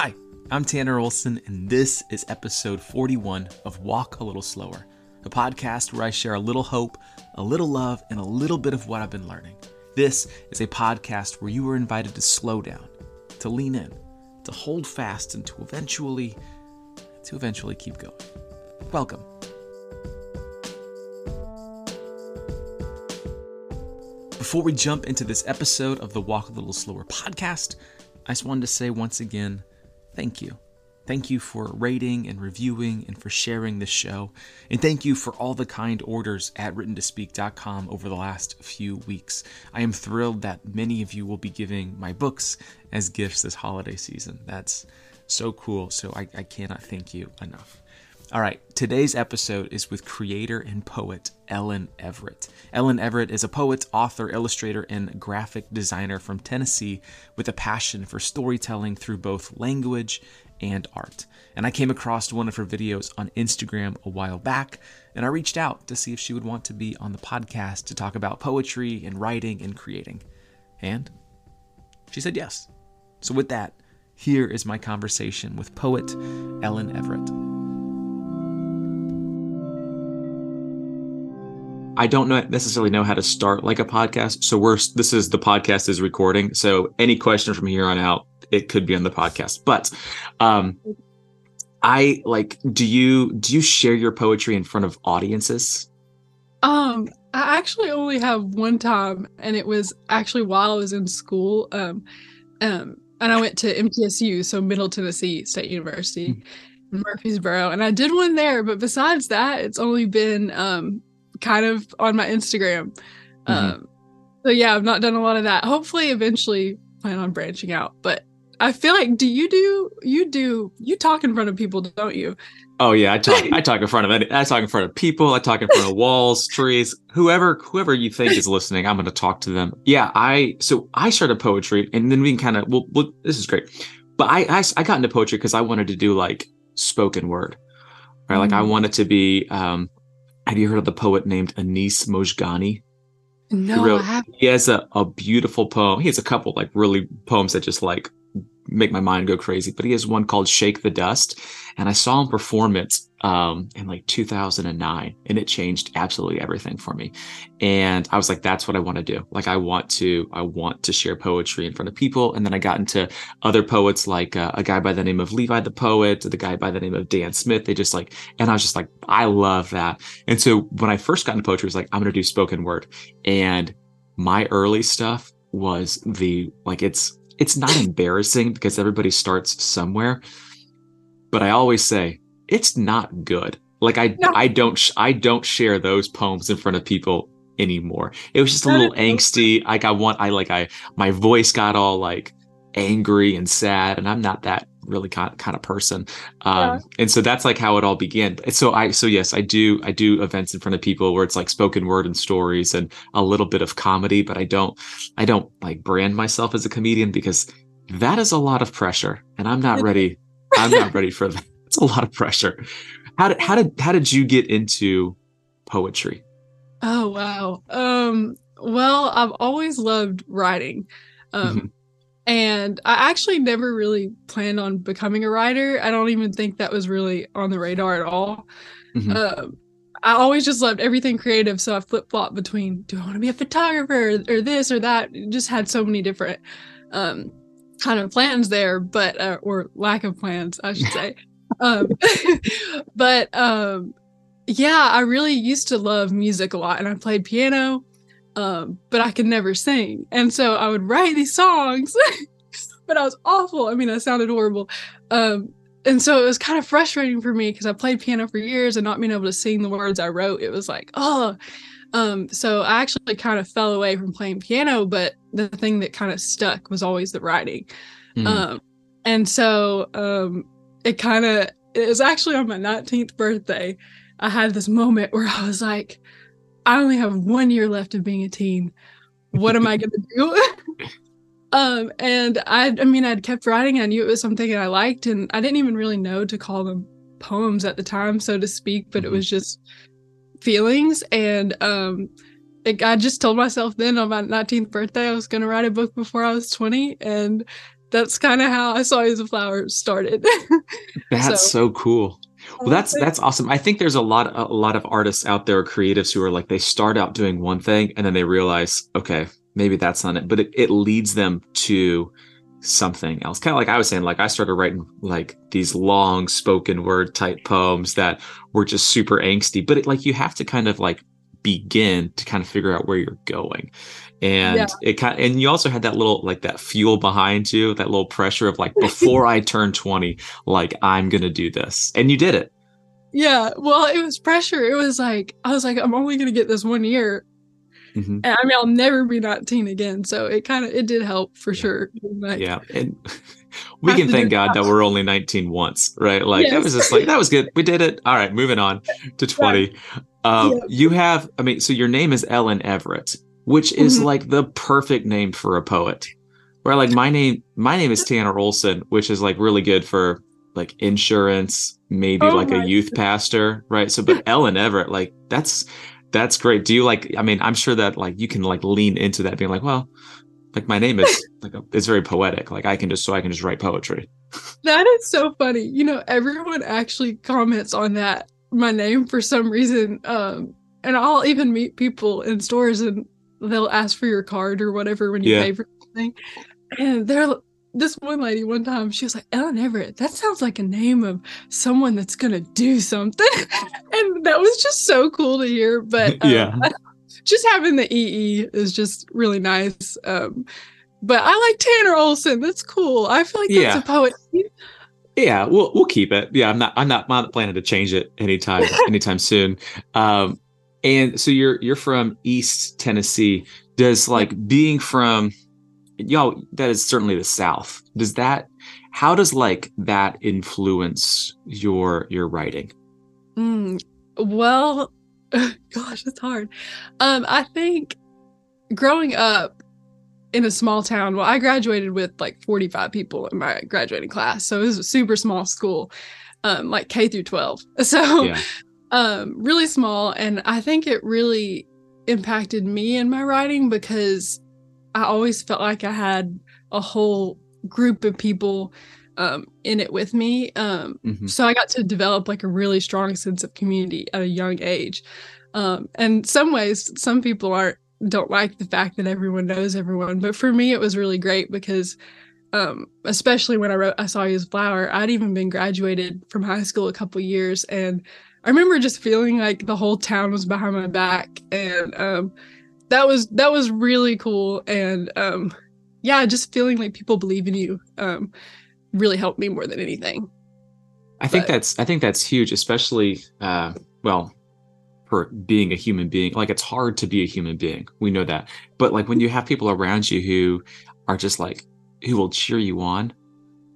Hi, I'm Tanner Olson, and this is episode 41 of Walk a Little Slower, a podcast where I share a little hope, a little love, and a little bit of what I've been learning. This is a podcast where you are invited to slow down, to lean in, to hold fast, and to eventually, to eventually keep going. Welcome. Before we jump into this episode of the Walk a Little Slower podcast, I just wanted to say once again, thank you. Thank you for rating and reviewing and for sharing this show. And thank you for all the kind orders at writtentospeak.com over the last few weeks. I am thrilled that many of you will be giving my books as gifts this holiday season. That's so cool. So I, I cannot thank you enough. All right, today's episode is with creator and poet Ellen Everett. Ellen Everett is a poet, author, illustrator, and graphic designer from Tennessee with a passion for storytelling through both language and art. And I came across one of her videos on Instagram a while back, and I reached out to see if she would want to be on the podcast to talk about poetry and writing and creating. And she said yes. So, with that, here is my conversation with poet Ellen Everett. I don't know necessarily know how to start like a podcast. So we're this is the podcast is recording. So any question from here on out, it could be on the podcast. But um I like do you do you share your poetry in front of audiences? Um I actually only have one time and it was actually while I was in school. Um um and I went to MTSU, so Middle Tennessee State University. Mm-hmm. Murfreesboro, and I did one there, but besides that, it's only been um, kind of on my Instagram. Mm-hmm. Um, so yeah, I've not done a lot of that. Hopefully, eventually, plan on branching out. But I feel like, do you do you do you talk in front of people, don't you? Oh yeah, I talk. I talk in front of any, I talk in front of people. I talk in front of walls, trees, whoever whoever you think is listening. I'm going to talk to them. Yeah, I so I started poetry, and then we can kind of well, well, this is great. But I I, I got into poetry because I wanted to do like spoken word, right? Mm-hmm. Like I mm. wanted to be um have you heard of the poet named Anis Mojgani? No, he, wrote, I haven't. he has a, a beautiful poem. He has a couple like really poems that just like make my mind go crazy. But he has one called "Shake the Dust," and I saw him perform it um, in like 2009, and it changed absolutely everything for me. And I was like, "That's what I want to do. Like, I want to, I want to share poetry in front of people." And then I got into other poets, like uh, a guy by the name of Levi the poet, the guy by the name of Dan Smith. They just like, and I was just like, I love that. And so when I first got into poetry, I was like, I'm going to do spoken word, and my early stuff was the like it's it's not embarrassing because everybody starts somewhere. But I always say it's not good. Like I no. I don't sh- I don't share those poems in front of people anymore. It was just a little angsty. Like I want I like I my voice got all like angry and sad and I'm not that really kind kind of person. Um, yeah. and so that's like how it all began. So I so yes, I do I do events in front of people where it's like spoken word and stories and a little bit of comedy, but I don't I don't like brand myself as a comedian because that is a lot of pressure and I'm not ready I'm not ready for that. It's a lot of pressure. How did how did how did you get into poetry? Oh wow. Um well, I've always loved writing. Um mm-hmm. And I actually never really planned on becoming a writer. I don't even think that was really on the radar at all. Mm-hmm. Um, I always just loved everything creative. So I flip flop between do I want to be a photographer or, this or that? Just had so many different um, kind of plans there, but uh, or lack of plans, I should say. um, but um, yeah, I really used to love music a lot, and I played piano um, but I could never sing. And so I would write these songs, but I was awful. I mean, I sounded horrible. Um, and so it was kind of frustrating for me because I played piano for years and not being able to sing the words I wrote. It was like, oh. Um, so I actually kind of fell away from playing piano, but the thing that kind of stuck was always the writing. Mm. Um, and so um, it kind of, it was actually on my 19th birthday. I had this moment where I was like, I only have one year left of being a teen. What am I going to do? um, and I, I mean, I'd kept writing. I knew it was something I liked, and I didn't even really know to call them poems at the time, so to speak. But mm-hmm. it was just feelings, and um, it, I just told myself then on my 19th birthday I was going to write a book before I was 20, and that's kind of how I saw as a flower started. that's so, so cool. Well, that's that's awesome. I think there's a lot a lot of artists out there, creatives who are like they start out doing one thing and then they realize, okay, maybe that's not it, but it, it leads them to something else. Kind of like I was saying, like I started writing like these long spoken word type poems that were just super angsty, but it, like you have to kind of like begin to kind of figure out where you're going. And yeah. it kind of, and you also had that little like that fuel behind you that little pressure of like before i turn 20 like i'm gonna do this. And you did it. Yeah well it was pressure. It was like i was like i'm only gonna get this one year mm-hmm. and i mean i'll never be 19 again so it kind of it did help for yeah. sure like, yeah and we can thank god that we're only 19 once right like yes. that was just like that was good we did it all right moving on to 20 right. um, yeah. you have i mean so your name is ellen everett which is mm-hmm. like the perfect name for a poet. Where like my name, my name is Tanner Olson, which is like really good for like insurance, maybe oh like a youth God. pastor, right? So, but Ellen Everett, like that's that's great. Do you like? I mean, I'm sure that like you can like lean into that, being like, well, like my name is like a, it's very poetic. Like I can just so I can just write poetry. That is so funny. You know, everyone actually comments on that my name for some reason. Um, and I'll even meet people in stores and they'll ask for your card or whatever when you yeah. pay for something. And they're this one lady one time she was like Ellen Everett that sounds like a name of someone that's gonna do something. And that was just so cool to hear but um, yeah. just having the EE is just really nice um, but I like Tanner Olson that's cool. I feel like that's yeah. a poet. Yeah we'll we'll keep it. Yeah I'm not I'm not, I'm not planning to change it anytime anytime soon. Um and so you're you're from East Tennessee. Does like being from y'all that is certainly the South. Does that how does like that influence your your writing? Mm, well, gosh, it's hard. Um, I think growing up in a small town, well, I graduated with like 45 people in my graduating class. So it was a super small school, um, like K through 12. So yeah um really small and i think it really impacted me in my writing because i always felt like i had a whole group of people um, in it with me um, mm-hmm. so i got to develop like a really strong sense of community at a young age um, and some ways some people aren't don't like the fact that everyone knows everyone but for me it was really great because um, especially when i wrote i saw you as flower i'd even been graduated from high school a couple years and I remember just feeling like the whole town was behind my back and um that was that was really cool and um yeah, just feeling like people believe in you um really helped me more than anything. I but, think that's I think that's huge especially uh well for being a human being. Like it's hard to be a human being. We know that. But like when you have people around you who are just like who will cheer you on,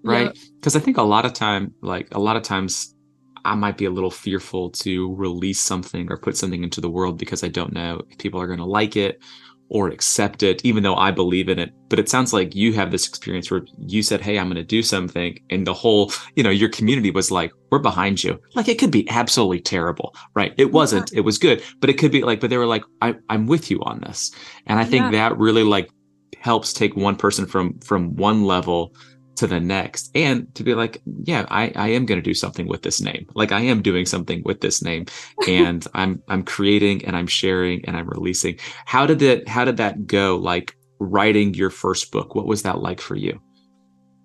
right? Because I think a lot of time like a lot of times I might be a little fearful to release something or put something into the world because I don't know if people are going to like it or accept it, even though I believe in it. But it sounds like you have this experience where you said, Hey, I'm going to do something. And the whole, you know, your community was like, We're behind you. Like it could be absolutely terrible, right? It wasn't, yeah. it was good, but it could be like, but they were like, I, am with you on this. And I think yeah. that really like helps take one person from, from one level to the next and to be like yeah i i am going to do something with this name like i am doing something with this name and i'm i'm creating and i'm sharing and i'm releasing how did it how did that go like writing your first book what was that like for you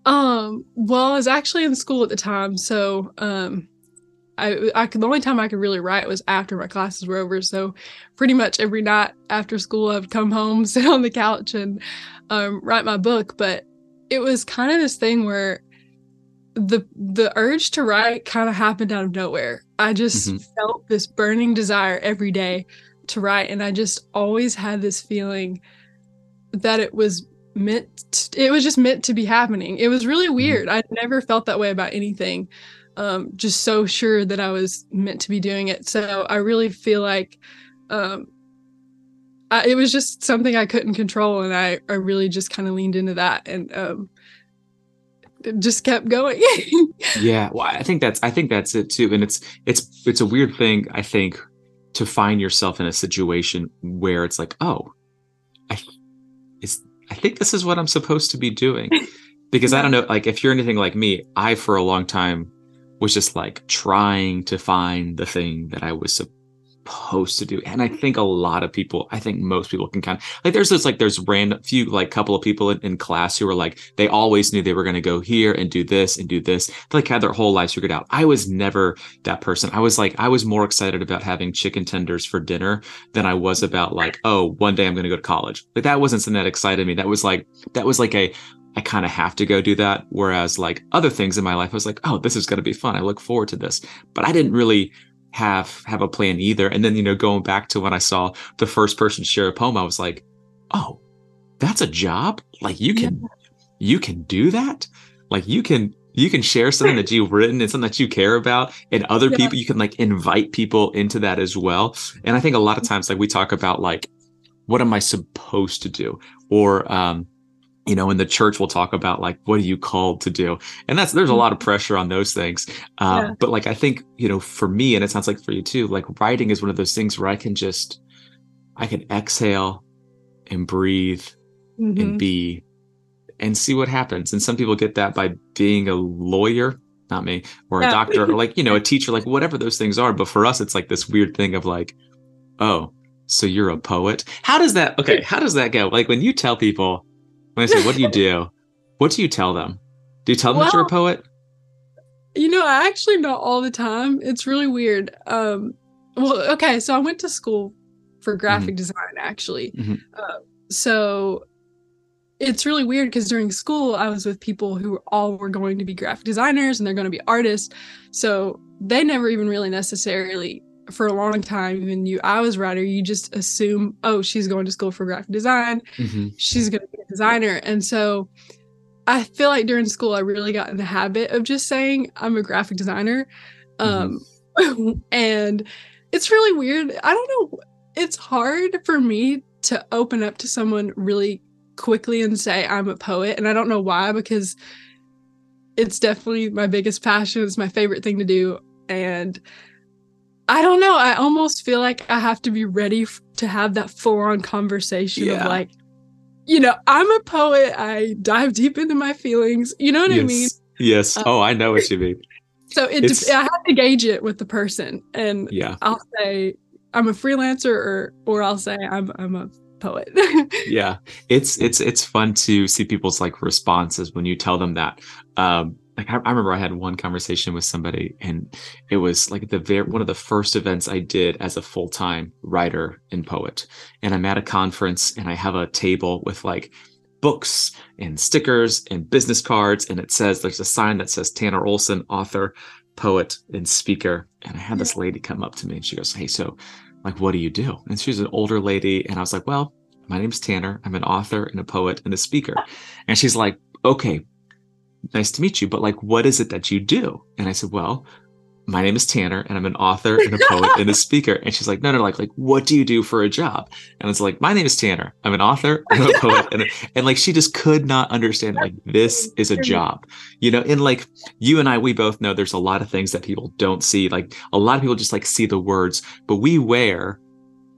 um well i was actually in school at the time so um I, I could the only time I could really write was after my classes were over. So pretty much every night after school, I'd come home, sit on the couch, and um, write my book. But it was kind of this thing where the the urge to write kind of happened out of nowhere. I just mm-hmm. felt this burning desire every day to write and I just always had this feeling that it was meant to, it was just meant to be happening. It was really mm-hmm. weird. Mm-hmm. I never felt that way about anything. Um, just so sure that I was meant to be doing it. So I really feel like um, It was just something I couldn't control, and I I really just kind of leaned into that and um, just kept going. yeah, well, I think that's I think that's it too, and it's it's it's a weird thing I think to find yourself in a situation where it's like, oh, I I think this is what I'm supposed to be doing. because Yeah. I don't know, like if you're anything like me, I for a long time was just like trying to find the thing that I was supposed to do. And I think a lot of people, I think most people can kind of like there's this like there's random few like couple of people in, in class who were like they always knew they were going to go here and do this and do this. They like had their whole lives figured out. I was never that person. I was like I was more excited about having chicken tenders for dinner than I was about like oh one day I'm going to go to college. Like that wasn't something that excited me. That was like that was like a I kind of have to go do that. Whereas like other things in my life, I was like, oh, this is going to be fun. I look forward to this. But I didn't really have have a plan either. And then you know, going back to when I saw the first person share a poem, I was like, oh, that's a job. Like you can you can do that. Like you can you can share something that you've written and something that you care about and other Yeah. people you can like invite people into that as well and i think a lot of times like we talk about like what am i supposed to do or um you know in the church we'll talk about like what are you called to do and that's there's a lot of pressure on those things uh, Yeah. but like i think you know for me and it sounds like for you too like writing is one of those things where i can just i can exhale and breathe Mhm. and be and see what happens. And some people get that by being a lawyer, not me, or a Yeah. doctor, or like, you know, a teacher, like whatever those things are. But for us, it's like this weird thing of like, oh, so you're a poet. How does that okay, how does that go? Like when you tell people, when I say, what do you do? What do you tell them? Do you tell them that you're a poet? You know, I actually not all the time. It's really weird. Um, well, okay, so I went to school for graphic design actually. Mhm. Uh, so it's really weird because during school I was with people who all were going to be graphic designers and they're going to be artists. So they never even really necessarily for a long time even you I was writer you just assume oh she's going to school for graphic design Mhm. she's going to be a designer. And so I feel like during school, I really got in the habit of just saying I'm a graphic designer. Um, and it's really weird. I don't know. It's hard for me to open up to someone really quickly and say I'm a poet. And I don't know why, because it's definitely my biggest passion. It's my favorite thing to do. And I don't know. I almost feel like I have to be ready f- to have that full on conversation Yeah. of like, you know, I'm a poet. I dive deep into my feelings. You know what I mean? Yes. Yes. Uh, Oh, I know what you mean. So it dep- I have to gauge it with the person, and Yeah. I'll say I'm a freelancer, or or I'll say I'm I'm a poet. yeah it's it's it's fun to see people's like responses when you tell them that um like I, I remember i had one conversation with somebody and it was like the very one of the first events i did as a full-time writer and poet. And i'm at a conference and i have a table with like books and stickers and business cards and it says there's a sign that says tanner olson author poet and speaker. And i had this mm-hmm. lady come up to me and she goes hey so like what do you do? And she's an older lady and i was like well my name's tanner. I'm an author and a poet and a speaker. And she's like okay nice to meet you but like what is it that you do? And i said well my name is tanner and i'm an author and a poet and a speaker. And she's like no no like like what do you do for a job? And it's like my name is tanner. I'm an author and a poet. And, and like she just could not understand like this is a job you know? And like you and i we both know there's a lot of things that people don't see like a lot of people just like see the words but we wear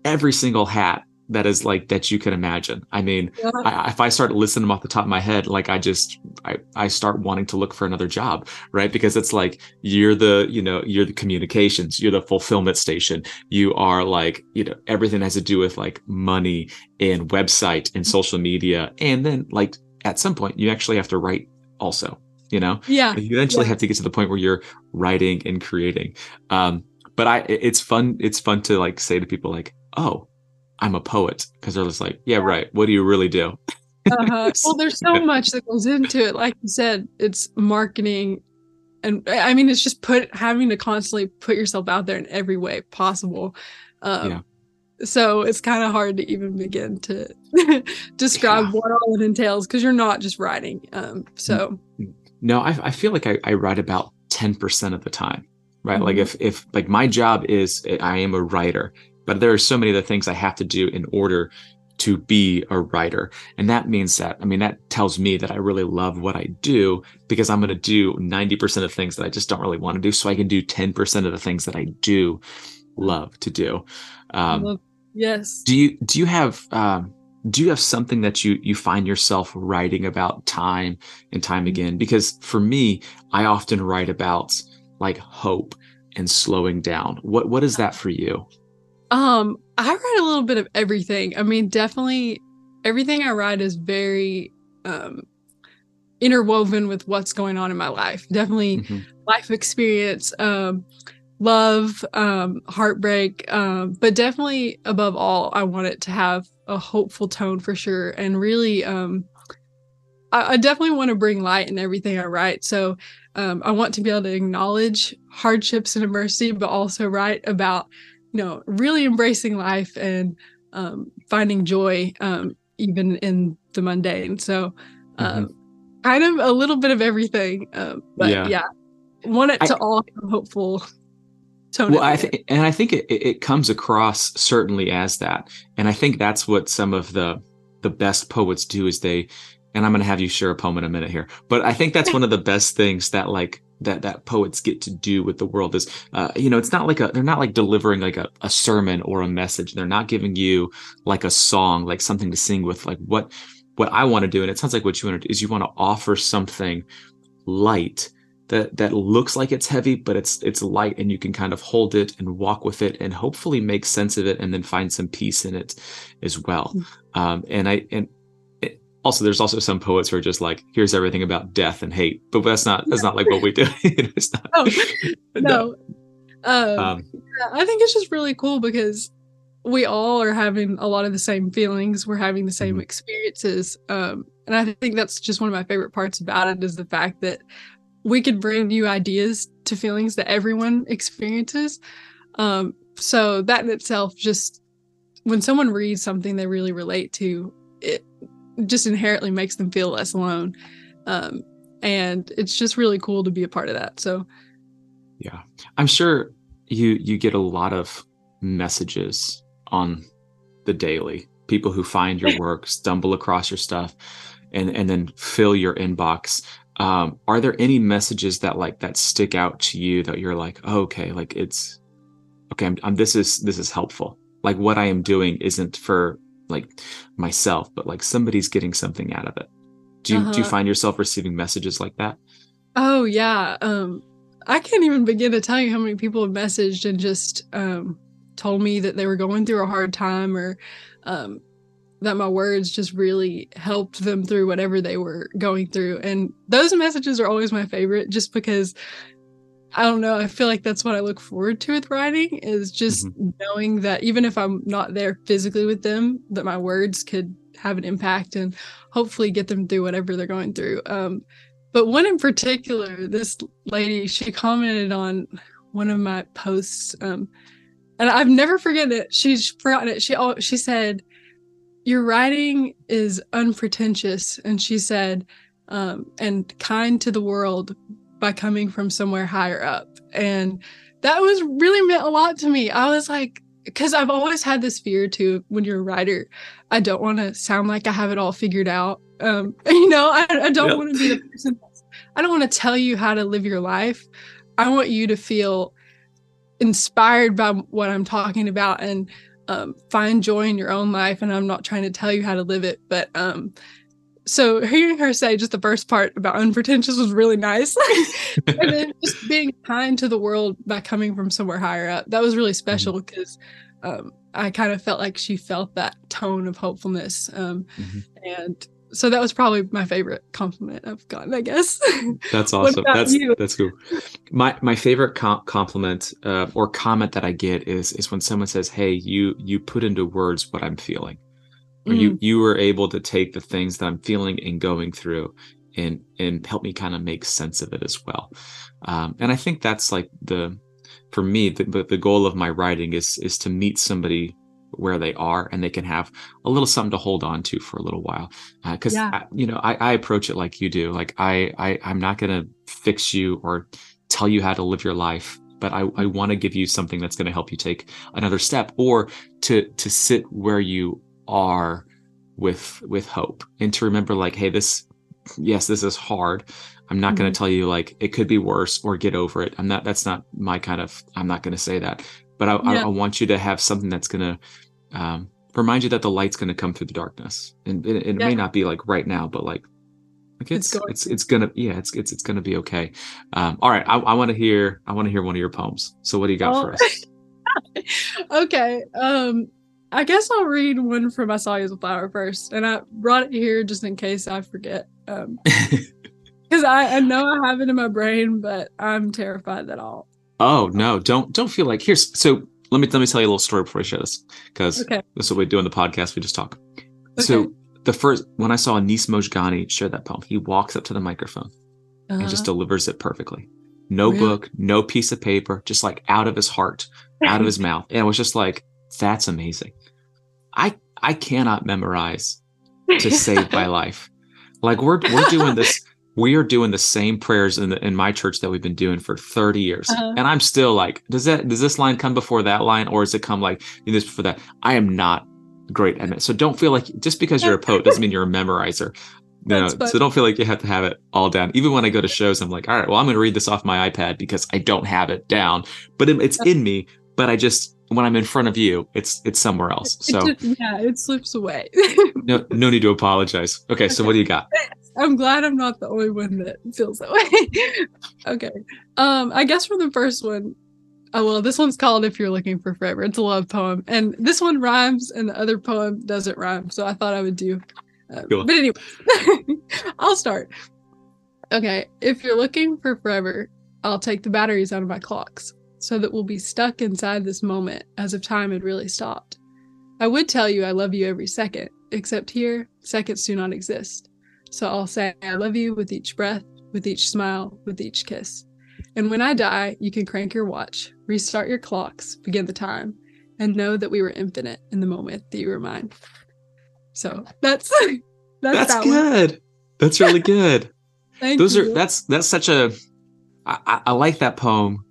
every single hat that is like that you can imagine. I mean Yeah. I, if i start listing them off the top of my head like i just I, I start wanting to look for another job right? Because it's like you're the you know you're the communications you're the fulfillment station. You are like you know everything has to do with like money and website and social media. And then like at some point you actually have to write also you know? Yeah, you eventually Yeah. have to get to the point where you're writing and creating. Um but i it's fun it's fun to like say to people like oh i'm a poet because they're just like yeah right what do you really do uh-huh. well, there's so much that goes into it. Like you said, it's marketing, and I mean, it's just put having to constantly put yourself out there in every way possible. Um, Yeah. So it's kind of hard to even begin to describe Yeah. what all it entails because you're not just writing. Um, so no i, I feel like I, I write about 10% of the time right like Mhm. if if like my job is i am a writer but there are so many other things i have to do in order to be a writer. And that means that i mean that tells me that i really love what i do because i'm going to do 90% of things that i just don't really want to do. So i can do 10% of the things that i do love to do. Um, love- yes, do you do you have um do you have something that you you find yourself writing about time and time mm-hmm. again? Because for me i often write about like hope and slowing down. What what is that for you um i write a little bit of everything i mean definitely everything i write is very um interwoven with what's going on in my life definitely mm-hmm. life experience um love, um, heartbreak, um, but definitely above all, I want it to have a hopeful tone for sure. And really, um, I, I definitely want to bring light in everything I write. So um, I want to be able to acknowledge hardships and adversity, but also write about, you know, really embracing life and um, finding joy um, even in the mundane. So, um, mm-hmm. kind of a little bit of everything. Um, but yeah. yeah, want it to I, all have hopeful Tone well, I think, and I think it, it comes across certainly as that, and I think that's what some of the the best poets do is they, and I'm going to have you share a poem in a minute here, but I think that's one of the best things that like that that poets get to do with the world is, uh, you know, it's not like a they're not like delivering like a, a sermon or a message. They're not giving you like a song, like something to sing with, like what what I want to do, and it sounds like what you want to do is you want to offer something light that that looks like it's heavy but it's it's light and you can kind of hold it and walk with it and hopefully make sense of it and then find some peace in it as well mm-hmm. um, and i and also there's also some poets who are just like here's everything about death and hate but that's not that's not like what we do it's not, oh, no, no. Um, um, i think it's just really cool because we all are having a lot of the same feelings we're having the same mm-hmm. experiences um, and i think that's just one of my favorite parts about it is the fact that we could bring new ideas to feelings that everyone experiences. Um, so that in itself, just when someone reads something they really relate to, it just inherently makes them feel less alone. Um, and it's just really cool to be a part of that. So, yeah, I'm sure you you get a lot of messages on the daily. People who find your work, stumble across your stuff, and and then fill your inbox um, are there any messages that like that stick out to you that you're like oh, okay like it's okay I'm, I'm, this is this is helpful like what i am doing isn't for like myself but like somebody's getting something out of it do you uh-huh. do you uh-huh. find yourself receiving messages like that oh yeah um i can't even begin to tell you how many people have messaged and just um told me that they were going through a hard time or um that my words just really helped them through whatever they were going through. And those messages are always my favorite just because I don't know, I feel like that's what I look forward to with writing is just mm-hmm. knowing that even if I'm not there physically with them, that my words could have an impact and hopefully get them through whatever they're going through. Um, but one in particular, this lady, she commented on one of my posts, um, and I've never forgotten it. She's forgotten it. She all she said, your writing is unpretentious and she said um, and kind to the world by coming from somewhere higher up. And that was really meant a lot to me. I was like because i've always had this fear too when you're a writer i don't want to sound like i have it all figured out. Um, you know i, I don't want to be the person i don't want to tell you how to live your life. I want you to feel inspired by what i'm talking about and um, find joy in your own life. And I'm not trying to tell you how to live it, but um, so hearing her say just the first part about unpretentious was really nice. and then just being kind to the world by coming from somewhere higher up, that was really special because mm-hmm. um, I kind of felt like she felt that tone of hopefulness. Um, mm-hmm. And so that was probably my favorite compliment I've gotten, I guess. That's awesome. that's you? that's cool. My my favorite com- compliment uh, or comment that I get is is when someone says, "Hey, you you put into words what I'm feeling." Or mm. you you were able to take the things that I'm feeling and going through and and help me kind of make sense of it as well. Um, and I think that's like the for me the the goal of my writing is is to meet somebody where they are and they can have a little something to hold on to for a little while because uh, yeah. you know I, I approach it like you do like I, I i'm not going to fix you or tell you how to live your life but i, I want to give you something that's going to help you take another step or to to sit where you are with with hope and to remember like hey this yes this is hard i'm not mm-hmm. going to tell you like it could be worse or get over it i'm not that's not my kind of i'm not going to say that but I, yeah. I, I, want you to have something that's going to um, remind you that the light's going to come through the darkness, and it, it Yeah. may not be like right now, but like, like It's it's going it's to. it's gonna yeah it's it's it's gonna be okay. Um, all right, I, I want to hear I want to hear one of your poems. So what do you got Oh. for us? okay. Um, I guess I'll read one from I Saw You as a Flower first, and I brought it here just in case I forget. Um, because I, I know I have it in my brain, but I'm terrified that I'll. oh no, don't don't feel like here's so let me let me tell you a little story before I share this because Okay. this is what we do in the podcast. We just talk. So the first when I saw Anis Mojgani share that poem, he walks up to the microphone and just Uh-huh. delivers it perfectly. No Really? book, no piece of paper, just like out of his heart, out of his mouth. And it was just like, that's amazing. I I cannot memorize to save my life. Like we're we're doing this, we are doing the same prayers in the in my church that we've been doing for 30 years. Uh-huh. And I'm still like, does that does this line come before that line or does it come like this before that? I am not great at it. So don't feel like just because you're a poet doesn't mean you're a memorizer. You know, That's fine. so don't feel like you have to have it all down. Even when I go to shows, I'm like, all right, well, I'm going to read this off my iPad because I don't have it down, but it, it's in me. But I just when I'm in front of you, it's it's somewhere else. It So just- yeah, it slips away. no no need to apologize. Okay, so what do you got? I'm glad I'm not the only one that feels that way. okay. Um, I guess for the first one, oh well, this one's called "If You're Looking for Forever." It's a love poem, and this one rhymes, and the other poem doesn't rhyme. So I thought I would do. Uh, Cool. But anyway, I'll start. Okay, if you're looking for forever, I'll take the batteries out of my clocks so that we'll be stuck inside this moment as if time had really stopped. I would tell you I love you every second, except here, seconds do not exist. So I'll say I love you with each breath, with each smile, with each kiss. And when I die, you can crank your watch, restart your clocks, begin the time, and know that we were infinite in the moment that you were mine. So that's that's, That's that one. good. That's really good. Thank Those are that's that's such a I- I like that poem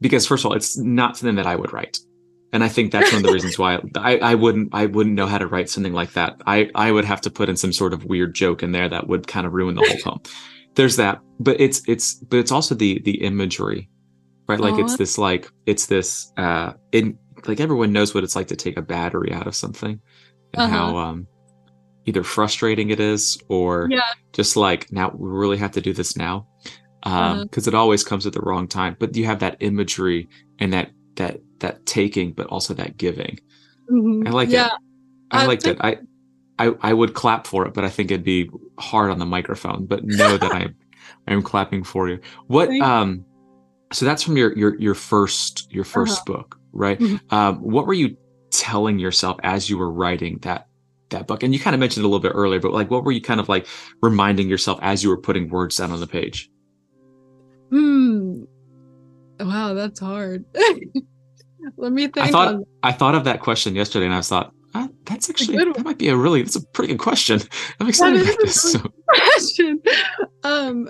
because first of all, it's not something that I would write. And I think that's one of the reasons why I, I wouldn't I wouldn't know how to write something like that. I, I would have to put in some sort of weird joke in there that would kind of ruin the whole poem. There's that, but it's it's but it's also the the imagery, right? Like it's this like it's this uh in like everyone knows what it's like to take a battery out of something and Uh-huh. how um either frustrating it is or Yeah. just like now we really have to do this now um Uh-huh. because it always comes at the wrong time but you have that imagery and that that that taking but also that giving. Mhm. i like yeah, it i, I liked think- it I, I i would clap for it but i think it'd be hard on the microphone but know that i'm i'm clapping for you. What Thank- um so that's from your your your first your 1st book right? Mhm. um what were you telling yourself as you were writing that that book? And you kind of mentioned it a little bit earlier but like what were you kind of like reminding yourself as you were putting words down on the page Hmm. Wow, that's hard. Let me think. i thought on- i thought of that question yesterday and i thought ah, that's actually that might be a really that's a pretty good question i'm excited about this really- so, question. Um,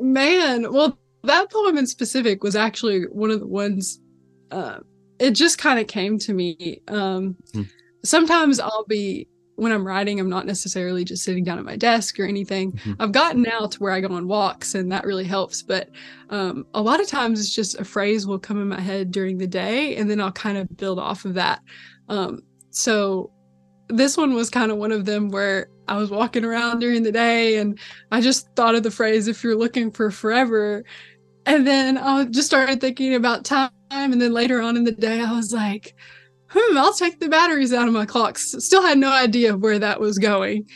man, well, that poem in specific was actually one of the ones. Uh, it just kind of came to me. Um, Hmm. sometimes I'll be when I'm writing, I'm not necessarily just sitting down at my desk or anything. Mhm. I've gotten now to where I go on walks, and that really helps. But um, a lot of times, it's just a phrase will come in my head during the day, and then I'll kind of build off of that. Um, so this one was kind of one of them where I was walking around during the day and I just thought of the phrase, if you're looking for forever. And then I just started thinking about time. And then later on in the day, I was like, hmm, I'll take the batteries out of my clocks. Still had no idea where that was going.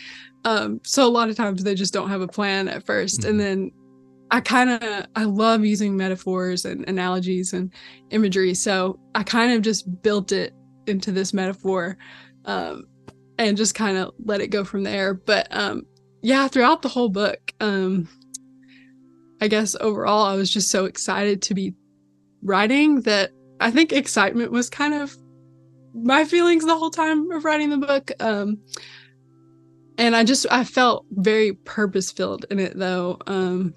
Um, so a lot of times they just don't have a plan at 1st Mhm. And then I kind of, I love using metaphors and analogies and imagery. So I kind of just built it into this metaphor. Um, and just kind of let it go from there. But um, yeah, throughout the whole book, um, I guess overall, I was just so excited to be writing that I think excitement was kind of my feelings the whole time of writing the book. Um, and I just I felt very purpose filled in it though. Um,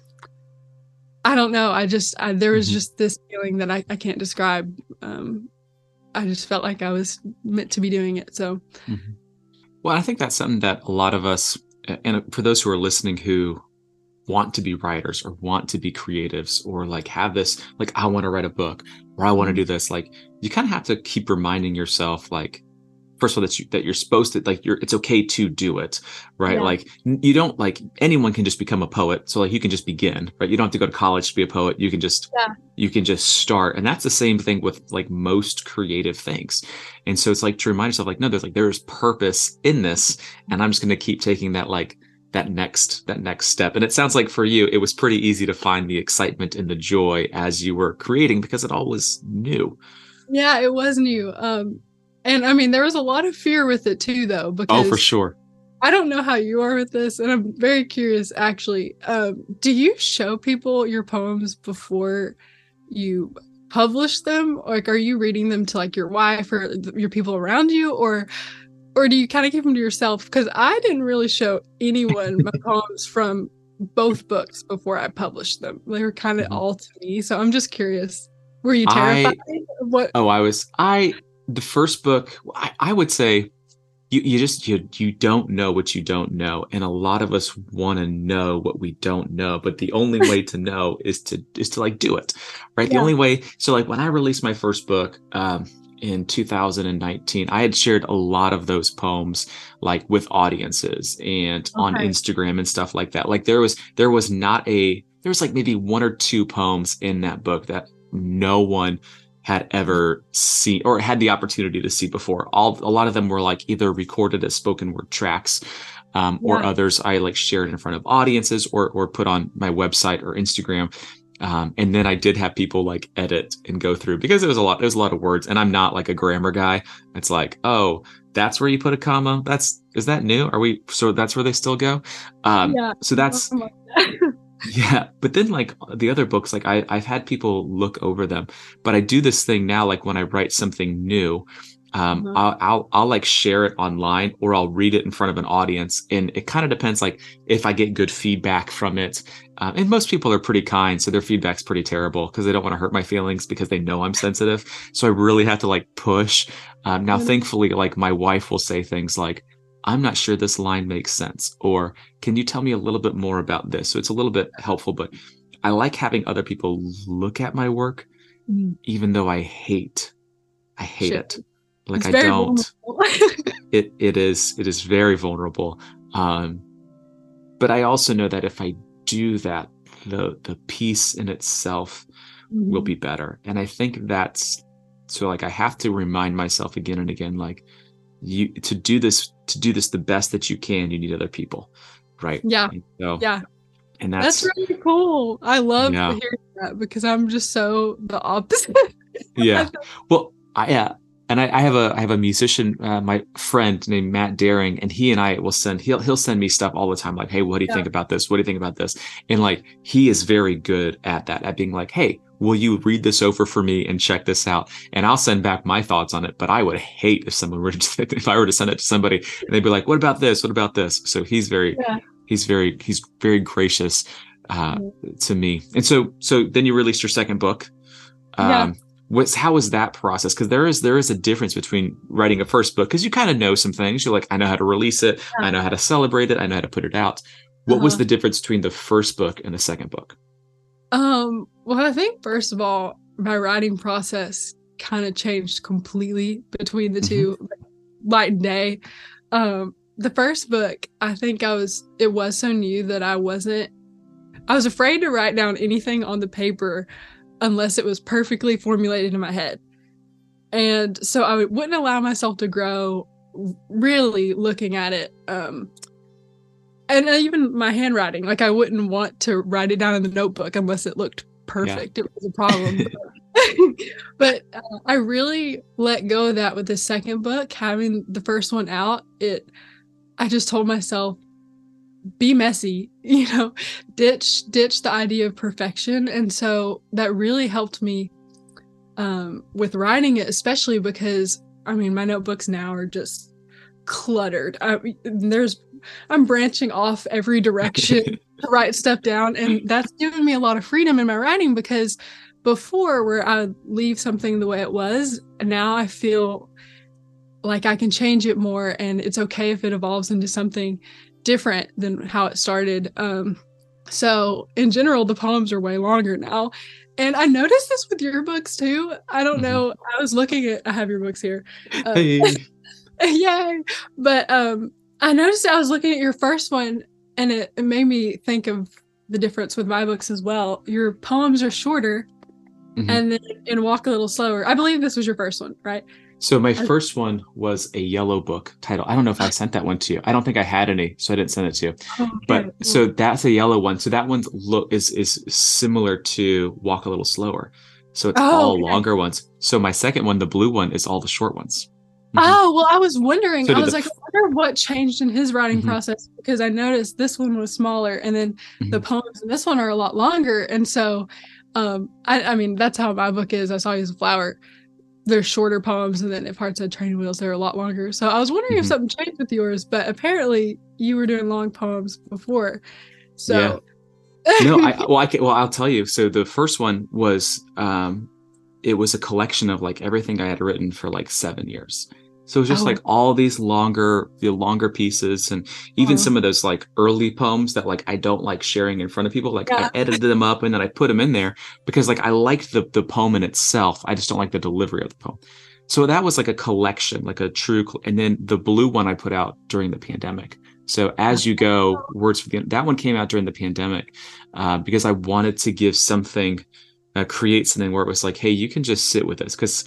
I don't know. I just I, there was Mhm. just this feeling that I, I can't describe. Um, I just felt like I was meant to be doing it. So Well, I think that's something that a lot of us, and for those who are listening who want to be writers or want to be creatives or like have this, like, I want to write a book or I want to do this, like, you kind of have to keep reminding yourself, like, first of all that you that you're supposed to like you're it's okay to do it right? Yeah. like you don't like anyone can just become a poet so like you can just begin right? You don't have to go to college to be a poet you can just Yeah. you can just start and that's the same thing with like most creative things. And so it's like to remind yourself like no there's like there's purpose in this and i'm just going to keep taking that like that next that next step. And it sounds like for you it was pretty easy to find the excitement and the joy as you were creating because it all was new Yeah, it was new. Um, and I mean, there was a lot of fear with it too, though, because oh for sure I don't know how you are with this, and I'm very curious. Actually, um, do you show people your poems before you publish them? Like, are you reading them to like your wife or your people around you, or or do you kind of keep them to yourself? Because I didn't really show anyone my poems from both books before I published them. They were kind of Mhm. all to me. So I'm just curious. Were you terrified? of what? Oh, I was I the first book I, I would say you you just you you don't know what you don't know. And a lot of us want to know what we don't know, but the only way to know is to is to like do it. Right? The only way so like when I released my first book um in 2019 i had shared a lot of those poems like with audiences and on instagram and stuff like that like there was there was not a there was like maybe one or two poems in that book that no one had ever seen or had the opportunity to see before all a lot of them were like either recorded as spoken word tracks um, or others i like shared in front of audiences or or put on my website or instagram um, and then I did have people like edit and go through because it was a lot. It was a lot of words, and I'm not like a grammar guy. It's like, oh, that's where you put a comma. That's is that new? Are we so that's where they still go? Um, Yeah. So that's yeah. But then like the other books, like I I've had people look over them, but I do this thing now. Like when I write something new, um, Mhm. I'll, I'll I'll like share it online or I'll read it in front of an audience, and it kind of depends. Like if I get good feedback from it, um, and most people are pretty kind, so their feedback's pretty terrible because they don't want to hurt my feelings because they know I'm sensitive. So I really have to like push. Um, now, Mhm. thankfully, like my wife will say things like, "I'm not sure this line makes sense," or "Can you tell me a little bit more about this?" So it's a little bit helpful, but I like having other people look at my work, Mm. even though I hate, I hate it. Like It's I don't it it is it is very vulnerable um but i also know that if i do that the the piece in itself will Mhm. be better and i think that's so like i have to remind myself again and again like you to do this to do this the best that you can you need other people right Yeah. And so Yeah. and that's, That's, really cool. I love Yeah. hearing that because I'm just so the opposite. yeah well i yeah and I, I have a I have a musician, uh, my friend named Matt Daring, and he and I will send he'll he'll send me stuff all the time, like, hey, what do you Yeah. think about this? What do you think about this? And like he is very good at that, at being like, hey, will you read this over for me and check this out? And I'll send back my thoughts on it. But I would hate if someone were to if I were to send it to somebody and they'd be like, what about this? What about this? So he's very Yeah. he's very he's very gracious uh, to me. And so so then you released your second book. Yeah. Um, what's how was that process because there is there is a difference between writing a first book because you kind of know some things you're like i know how to release it Yeah. i know how to celebrate it i know how to put it out what was Uh-huh. the difference between the first book and the second book Um, well, I think first of all, my writing process kind of changed completely between the Mhm. two, light and day. Um, the first book, I think I was it was so new that I wasn't I was afraid to write down anything on the paper unless it was perfectly formulated in my head. And so I wouldn't allow myself to grow really looking at it um and even my handwriting like i wouldn't want to write it down in the notebook unless it looked perfect it was a problem but uh, i really let go of that with the second book having the first one out it i just told myself be messy you know ditch ditch the idea of perfection and so that really helped me um with writing it especially because i mean my notebooks now are just cluttered I, there's i'm branching off every direction to write stuff down. And that's given me a lot of freedom in my writing because before where i leave something the way it was now i feel like i can change it more and it's okay if it evolves into something different than how it started. Um so in general the poems are way longer now. And i noticed this with your books too. I don't Mhm. know. I was looking at i have your books here. Uh, hey Yay. But um I noticed I was looking at your first one and it, it made me think of the difference with my books as well. Your poems are shorter Mhm. and then in Walk a Little Slower. I believe this was your first one, right? So my first one was a yellow book title. I don't know if I sent that one to you. I don't think I had any, so I didn't send it to you. But so that's a yellow one. So that one's look is is similar to Walk a Little Slower. So it's Oh, all okay. longer ones. So my second one, the blue one, is all the short ones. Mhm. Oh well, I was wondering. So I was the like, I wonder what changed in his writing Mhm. process because I noticed this one was smaller, and then the Mhm. poems in this one are a lot longer. And so, um, I, I mean, that's how my book is. I saw you as a flower. They're shorter poems, and then if Hearts Had Training Wheels, they're a lot longer. So I was wondering if Mhm. something changed with yours, but apparently you were doing long poems before. So, Yeah. no, I well, I can, well, I'll tell you. So the first one was, um, it was a collection of like everything I had written for like seven years. So it was just Oh. like all these longer, the longer pieces, and even Uh-huh. some of those like early poems that like I don't like sharing in front of people. Like Yeah. I edited them up and then I put them in there because like I liked the the poem in itself. I just don't like the delivery of the poem. So that was like a collection, like a true. And then the blue one I put out during the pandemic. So as you go, words for the that one came out during the pandemic uh, because I wanted to give something, uh, create something where it was like, hey, you can just sit with this because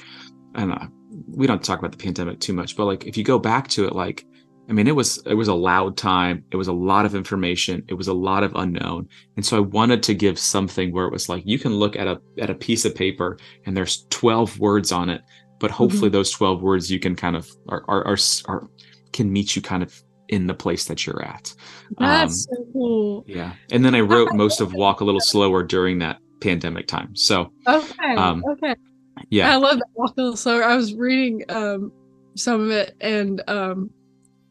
I don't know. We don't talk about the pandemic too much, but like if you go back to it, like I mean, it was it was a loud time. It was a lot of information. It was a lot of unknown, and so I wanted to give something where it was like you can look at a at a piece of paper and there's twelve words on it, but hopefully those twelve words you can kind of are are, are, are can meet you kind of in the place that you're at. that's Um, so cool. Yeah. And then I wrote most of Walk a Little Slower during that pandemic time. So, Okay. um, okay. Yeah. I love that walk a little. I was reading um some of it and um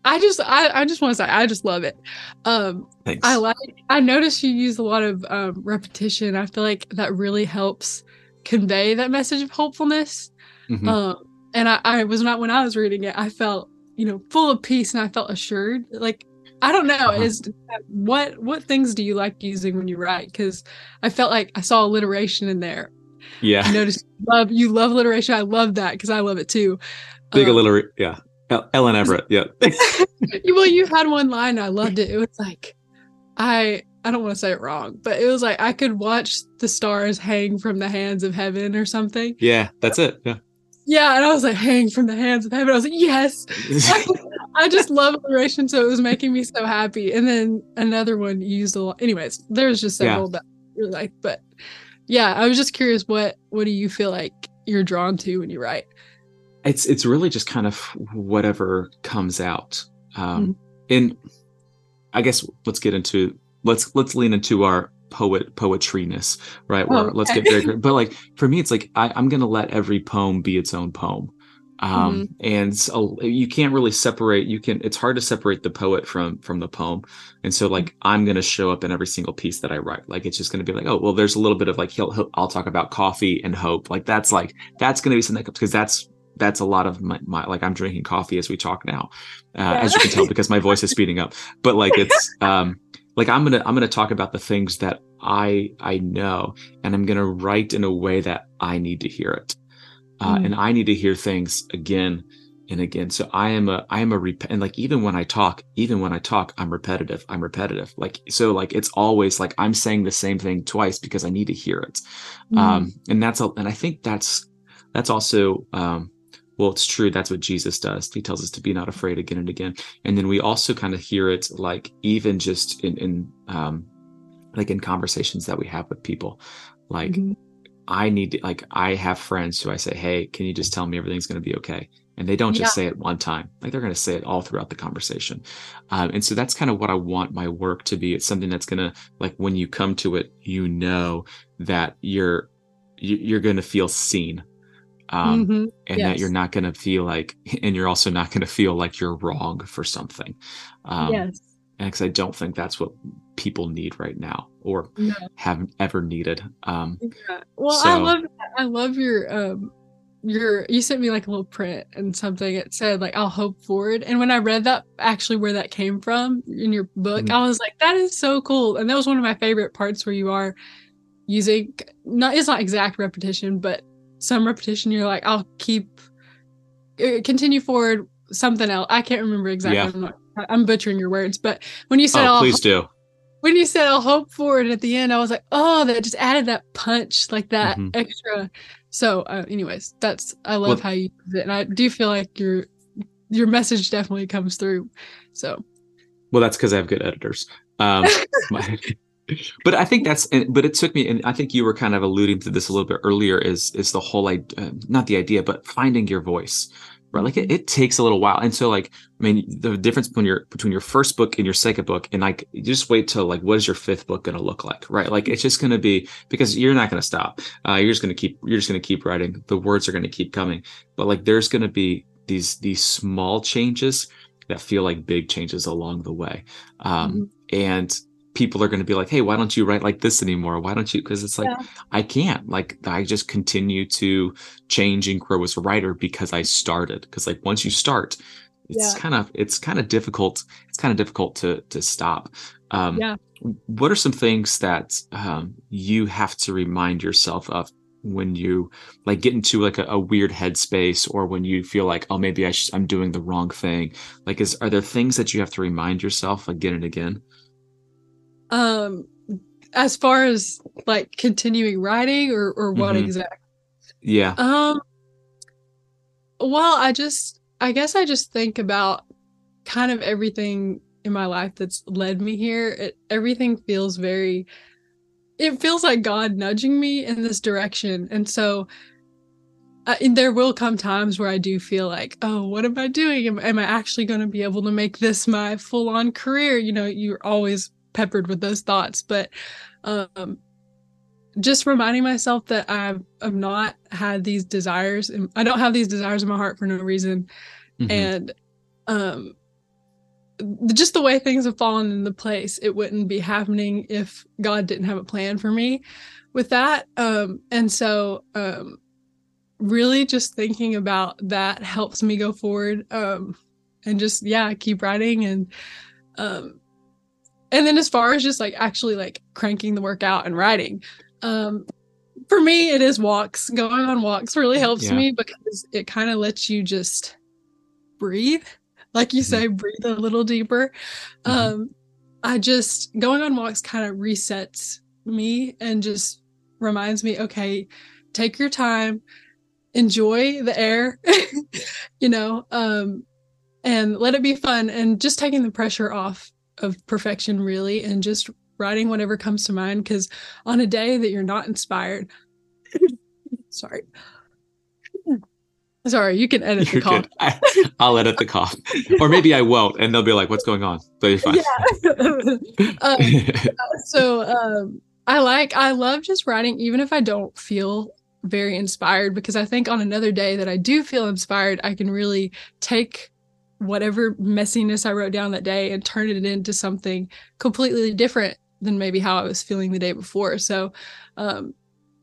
I just I, I just want to say I just love it. Um Thanks. I like I noticed you use a lot of um repetition. I feel like that really helps convey that message of hopefulness. Mhm. Um and I, I was not when I was reading it, I felt, you know, full of peace and I felt assured. Like I don't know, Uh-huh. is what what things do you like using when you write? Because I felt like I saw alliteration in there I yeah. noticed you love you love alliteration. I love that because I love it too. Big Um, alliteration. Yeah. Ellen Everett. Yeah. well, you had one line I loved it. It was like, I I don't want to say it wrong, but it was like I could watch the stars hang from the hands of heaven or something. yeah. That's it. Yeah. Yeah, and I was like, hang from the hands of heaven. I was like, yes. I just love alliteration, so it was making me so happy. And then another one used a lot. Anyways, there's just Yeah. several that I really like, but yeah, I was just curious what what do you feel like you're drawn to when you write? it's it's really just kind of whatever comes out. Um, and I guess let's get into let's let's lean into our poet poetryness, right? Where Oh, let's get very but like for me, it's like I, I'm gonna let every poem be its own poem. Um, Mm-hmm. and so you can't really separate you can it's hard to separate the poet from from the poem. And so like i'm going to show up in every single piece that i write. Like it's just going to be like oh well there's a little bit of like he'll, he'll i'll talk about coffee and hope. Like that's like that's going to be something because that's that's a lot of my, my like i'm drinking coffee as we talk now uh, as you can tell because my voice is speeding up. But like it's um like i'm gonna i'm gonna talk about the things that i i know and i'm gonna write in a way that i need to hear it uh, Mm. and i need to hear things again and again. So i am a i am a rep- and like even when i talk even when i talk i'm repetitive i'm repetitive. Like so like it's always like i'm saying the same thing twice because i need to hear it. Mm. um and that's a, and i think that's that's also um well it's true. That's what jesus does. He tells us to be not afraid again and again. And then we also kind of hear it like even just in in um like in conversations that we have with people. Like Mhm. I need to like i have friends who i say hey can you just tell me everything's going to be okay? And they don't just say it one time like they're going to say it all throughout the conversation. Um, and so that's kind of what i want my work to be. It's something that's going to like when you come to it you know that you're you- you're going to feel seen um, Mhm. and that you're not going to feel like and you're also not going to feel like you're wrong for something. Um yes. Because i don't think that's what people need right now or No. have ever needed um Yeah. Well, I So- love I love your um your you sent me like a little print and something it said like I'll hope forward and when I read that actually where that came from in your book Mhm. I was like that is so cool and that was one of my favorite parts where you are using not it's not exact repetition but some repetition you're like I'll keep uh, continue forward something else. I can't remember exactly. Yeah. I'm, butchering your words, but when you said, "Oh, please do," when you said I'll hope for it at the end, I was like, oh, that just added that punch, like that mm-hmm. extra. So, uh, anyways, that's I love well, how you use it, and I do feel like your your message definitely comes through. So, well, that's because I have good editors. Um, my, but I think that's, but it took me, and I think you were kind of alluding to this a little bit earlier. Is is the whole, uh, not the idea, but finding your voice right? Like it, it takes a little while. And so like i mean the difference between your between your first book and your second book and like you just wait till like what is your fifth book going to look like right? Like it's just going to be because you're not going to stop. Uh, you're just going to keep you're just going to keep writing. The words are going to keep coming. But like there's going to be these these small changes that feel like big changes along the way. Um, mm-hmm. and people are going to be like, hey, why don't you write like this anymore? Why don't you? Because it's like, yeah. I can't. Like, I just continue to change and grow as a writer because I started. Because like once you start, it's yeah. kind of it's kind of difficult. It's kind of difficult to to stop. Um, yeah. What are some things that um, you have to remind yourself of when you like get into like a, a weird headspace or when you feel like oh maybe I sh- I'm doing the wrong thing like is are there things that you have to remind yourself again and again um, as far as like continuing writing or or what mm-hmm. exactly? Yeah. Um. Well, I just I guess I just think about kind of everything in my life that's led me here. It, everything feels very it feels like God nudging me in this direction. And so uh, there will come times where I do feel like, oh, what am I doing? Am, am I actually going to be able to make this my full on career? You know, you're always peppered with those thoughts but um just reminding myself that I've I've not had these desires and I don't have these desires in my heart for no reason mm-hmm. and um just the way things have fallen into place it wouldn't be happening if God didn't have a plan for me with that um and so um really just thinking about that helps me go forward um and just yeah keep writing and um and then as far as just like actually like cranking the workout and writing um for me it is walks going on walks really helps yeah. me because it kind of lets you just breathe like you mm-hmm. say breathe a little deeper mm-hmm. um i just going on walks kind of resets me and just reminds me okay take your time enjoy the air you know um and let it be fun and just taking the pressure off of perfection really and just writing whatever comes to mind because on a day that you're not inspired sorry. Sorry you can edit the cough. I, will edit the cough. Or maybe i won't and they'll be like what's going on? But you're fine. Yeah. um, so um, i like i love just writing even if i don't feel very inspired because i think on another day that i do feel inspired i can really take whatever messiness I wrote down that day and turn it into something completely different than maybe how I was feeling the day before. So, um,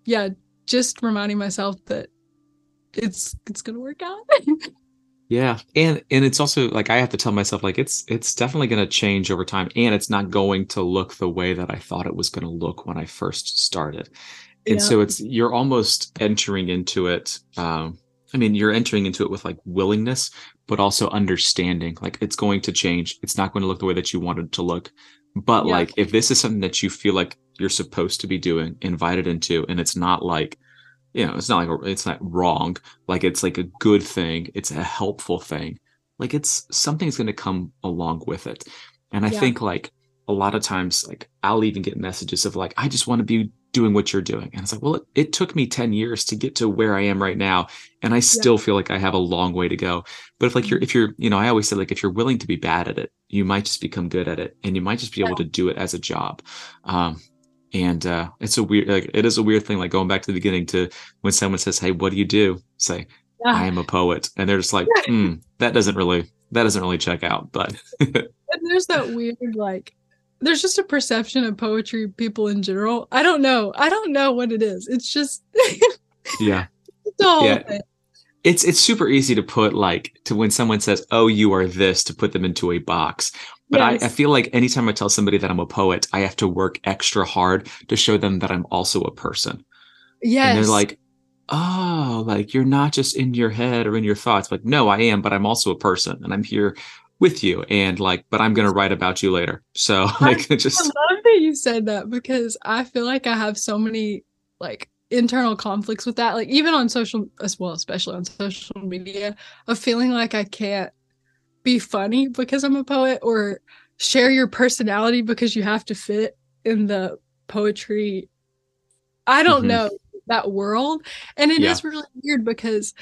yeah, just reminding myself that it's it's gonna work out. yeah, and and it's also like I have to tell myself like it's it's definitely gonna change over time, and it's not going to look the way that I thought it was gonna look when I first started. And yeah. so it's you're almost entering into it. Um, I mean, you're entering into it with like willingness, but also understanding like it's going to change. It's not going to look the way that you wanted to look. But yeah. like if this is something that you feel like you're supposed to be doing, invited into, and it's not like, you know, it's not like it's not wrong. Like it's like a good thing. It's a helpful thing. Like it's something's going to come along with it. And I yeah. think like a lot of times, like I'll even get messages of like, I just want to be doing what you're doing. And it's like, well, it, it, took me 10 years to get to where I am right now. And I still yeah. feel like I have a long way to go. But if like you're, mm-hmm. if you're, you know, I always say like, if you're willing to be bad at it, you might just become good at it and you might just be able to do it as a job. Um, and uh, it's a weird, like, it is a weird thing, like going back to the beginning to when someone says, Hey, what do you do? Say, yeah. I am a poet. And they're just like, hmm, that doesn't really, that doesn't really check out. But there's that weird, like, there's just a perception of poetry people in general. I don't know. I don't know what it is. It's just yeah. It's yeah. It's it's super easy to put like to when someone says, "Oh, you are this," to put them into a box. But yes. I, I feel like anytime I tell somebody that I'm a poet, I have to work extra hard to show them that I'm also a person. Yes. And they're like, oh, like you're not just in your head or in your thoughts. Like, no, I am, but I'm also a person and I'm here with you. And like, but I'm going to write about you later. So, like, I, just. I love that you said that because I feel like I have so many like internal conflicts with that. Like, even on social, as well, especially on social media, of feeling like I can't be funny because I'm a poet or share your personality because you have to fit in the poetry. I don't mm-hmm. know that world. And it yeah. is really weird because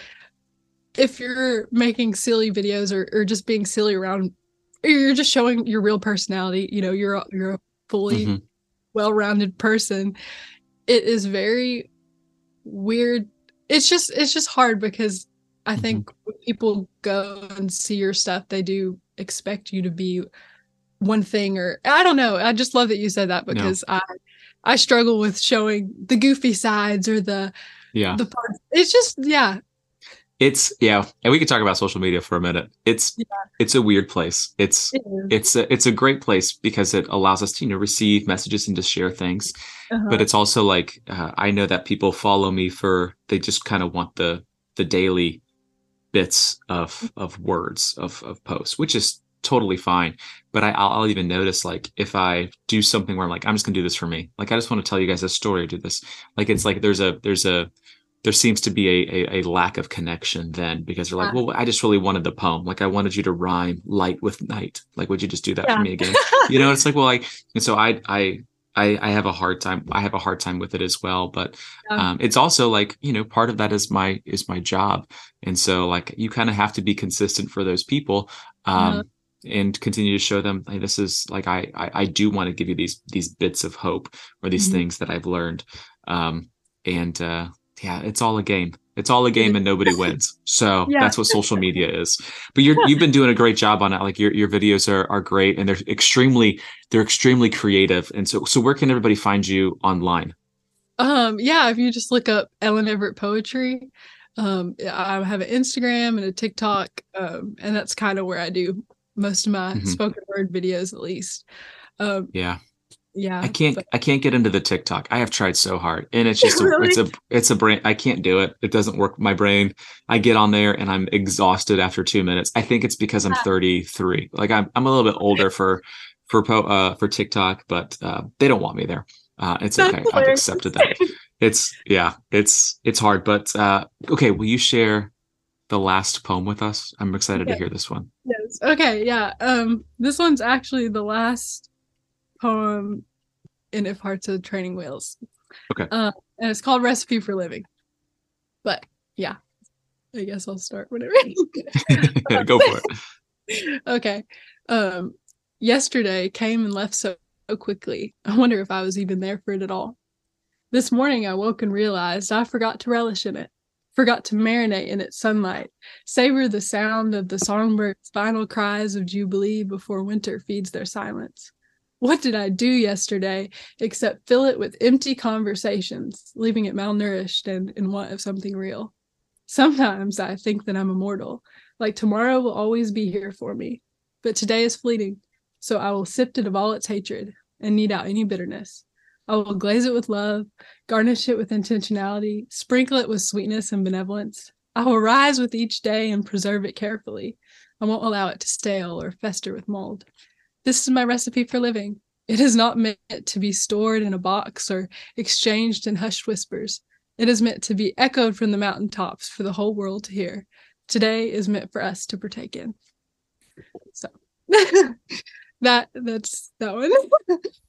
if you're making silly videos or, or just being silly around you're just showing your real personality, you know, you're a, you're a fully mm-hmm. well-rounded person. It is very weird. It's just it's just hard because I think mm-hmm. when people go and see your stuff, they do expect you to be one thing or I don't know. I just love that you said that because no. I I struggle with showing the goofy sides or the yeah the parts. It's just yeah. It's yeah, and we could talk about social media for a minute. It's yeah. it's a weird place. It's it it's a it's a great place because it allows us to you know receive messages and to share things. Uh-huh. But it's also like uh, I know that people follow me for they just kind of want the the daily bits of of words of of posts, which is totally fine. But I, I'll, even notice like if I do something where I'm like, I'm just gonna do this for me. Like I just want to tell you guys a story or do this. Like it's like there's a there's a there seems to be a, a, a lack of connection then because they're like, well, I just really wanted the poem. Like I wanted you to rhyme light with night. Like, would you just do that yeah. for me again? you know, it's like, well, like, and so I, I, I, I have a hard time. I have a hard time with it as well. But yeah. um, it's also like you know, part of that is my is my job, and so like you kind of have to be consistent for those people. Um, uh-huh and continue to show them hey, this is like I, I, I do want to give you these these bits of hope or these mm-hmm. things that I've learned. Um, and uh, yeah, it's all a game. It's all a game and nobody wins. So yeah. that's what social media is. But you're you've been doing a great job on it. Like your your videos are are great and they're extremely they're extremely creative. And so so where can everybody find you online? Um yeah, if you just look up Ellen Everett Poetry, um I have an Instagram and a TikTok, um, and that's kind of where I do most of my mm-hmm. spoken word videos at least. Um, yeah. Yeah. I can't but... I can't get into the TikTok. I have tried so hard. And it's just really? a, it's a it's a brain I can't do it. It doesn't work my brain. I get on there and I'm exhausted after 2 minutes. I think it's because I'm 33. Like I'm I'm a little bit older for for uh for TikTok, but uh they don't want me there. Uh it's That's okay. I've accepted that. It's yeah, it's it's hard, but uh okay, will you share the last poem with us? I'm excited to hear this one. Yes. Okay. Yeah. Um, this one's actually the last poem in If Hearts Are Training Wheels. Okay. Uh, and it's called Recipe for Living. But yeah, I guess I'll start whenever. Go for it. Okay. Um, yesterday came and left so, so quickly. I wonder if I was even there for it at all. This morning I woke and realized I forgot to relish in it forgot to marinate in its sunlight, savor the sound of the songbird's final cries of jubilee before winter feeds their silence. What did I do yesterday except fill it with empty conversations, leaving it malnourished and in want of something real? Sometimes I think that I'm immortal, like tomorrow will always be here for me. But today is fleeting, so I will sift it of all its hatred and knead out any bitterness. I will glaze it with love, garnish it with intentionality, sprinkle it with sweetness and benevolence. I will rise with each day and preserve it carefully. I won't allow it to stale or fester with mold. This is my recipe for living. It is not meant to be stored in a box or exchanged in hushed whispers. It is meant to be echoed from the mountaintops for the whole world to hear. Today is meant for us to partake in. So that that's that one.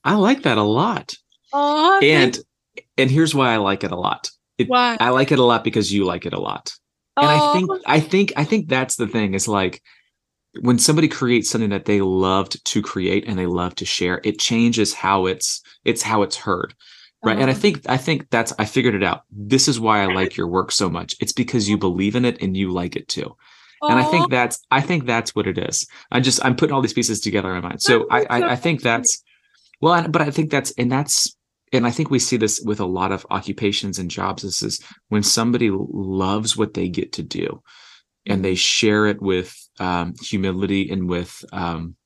I like that a lot. Oh, and and here's why I like it a lot. It, why I like it a lot because you like it a lot. And I think I think I think that's the thing is like when somebody creates something that they loved to create and they love to share, it changes how it's it's how it's heard. Right. And I uh-huh. think I think that's I figured it out. This is why I like your work so much. It's because you believe in it and you like it too. And I think that's I think that's what it is. I just I'm putting all these pieces together in my mind. So I I, I think that's well, but I think that's and that's and I think we see this with a lot of occupations and jobs. This is when somebody loves what they get to do and they share it with um, humility and with um,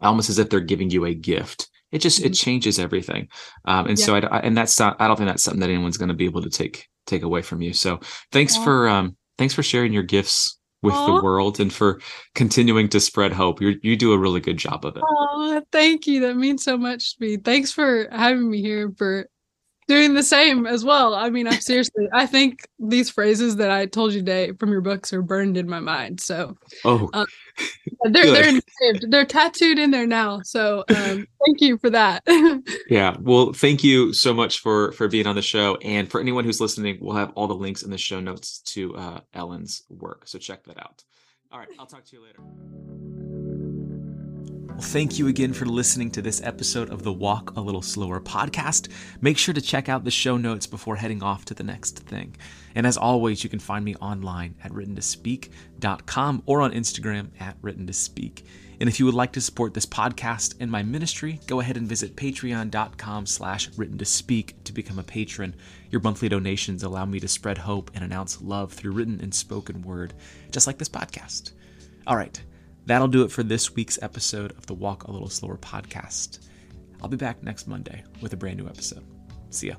almost as if they're giving you a gift. It just mm-hmm. it changes everything, um, and yeah. so I, I, and that's not I don't think that's something that anyone's going to be able to take take away from you. So thanks Aww. for um thanks for sharing your gifts with Aww. the world and for continuing to spread hope. You you do a really good job of it. Oh, thank you. That means so much to me. Thanks for having me here for doing the same as well. I mean, I'm seriously, I think these phrases that I told you today from your books are burned in my mind. So, oh, um, they're they're engraved. they're tattooed in there now. So, um, thank you for that. yeah, well, thank you so much for for being on the show, and for anyone who's listening, we'll have all the links in the show notes to uh, Ellen's work. So check that out. All right, I'll talk to you later. Thank you again for listening to this episode of the Walk a Little Slower podcast. Make sure to check out the show notes before heading off to the next thing. And as always, you can find me online at writtentospeak.com or on Instagram at writtentospeak. And if you would like to support this podcast and my ministry, go ahead and visit patreon.com slash written to speak to become a patron. Your monthly donations allow me to spread hope and announce love through written and spoken word, just like this podcast. All right, That'll do it for this week's episode of the Walk a Little Slower podcast. I'll be back next Monday with a brand new episode. See ya.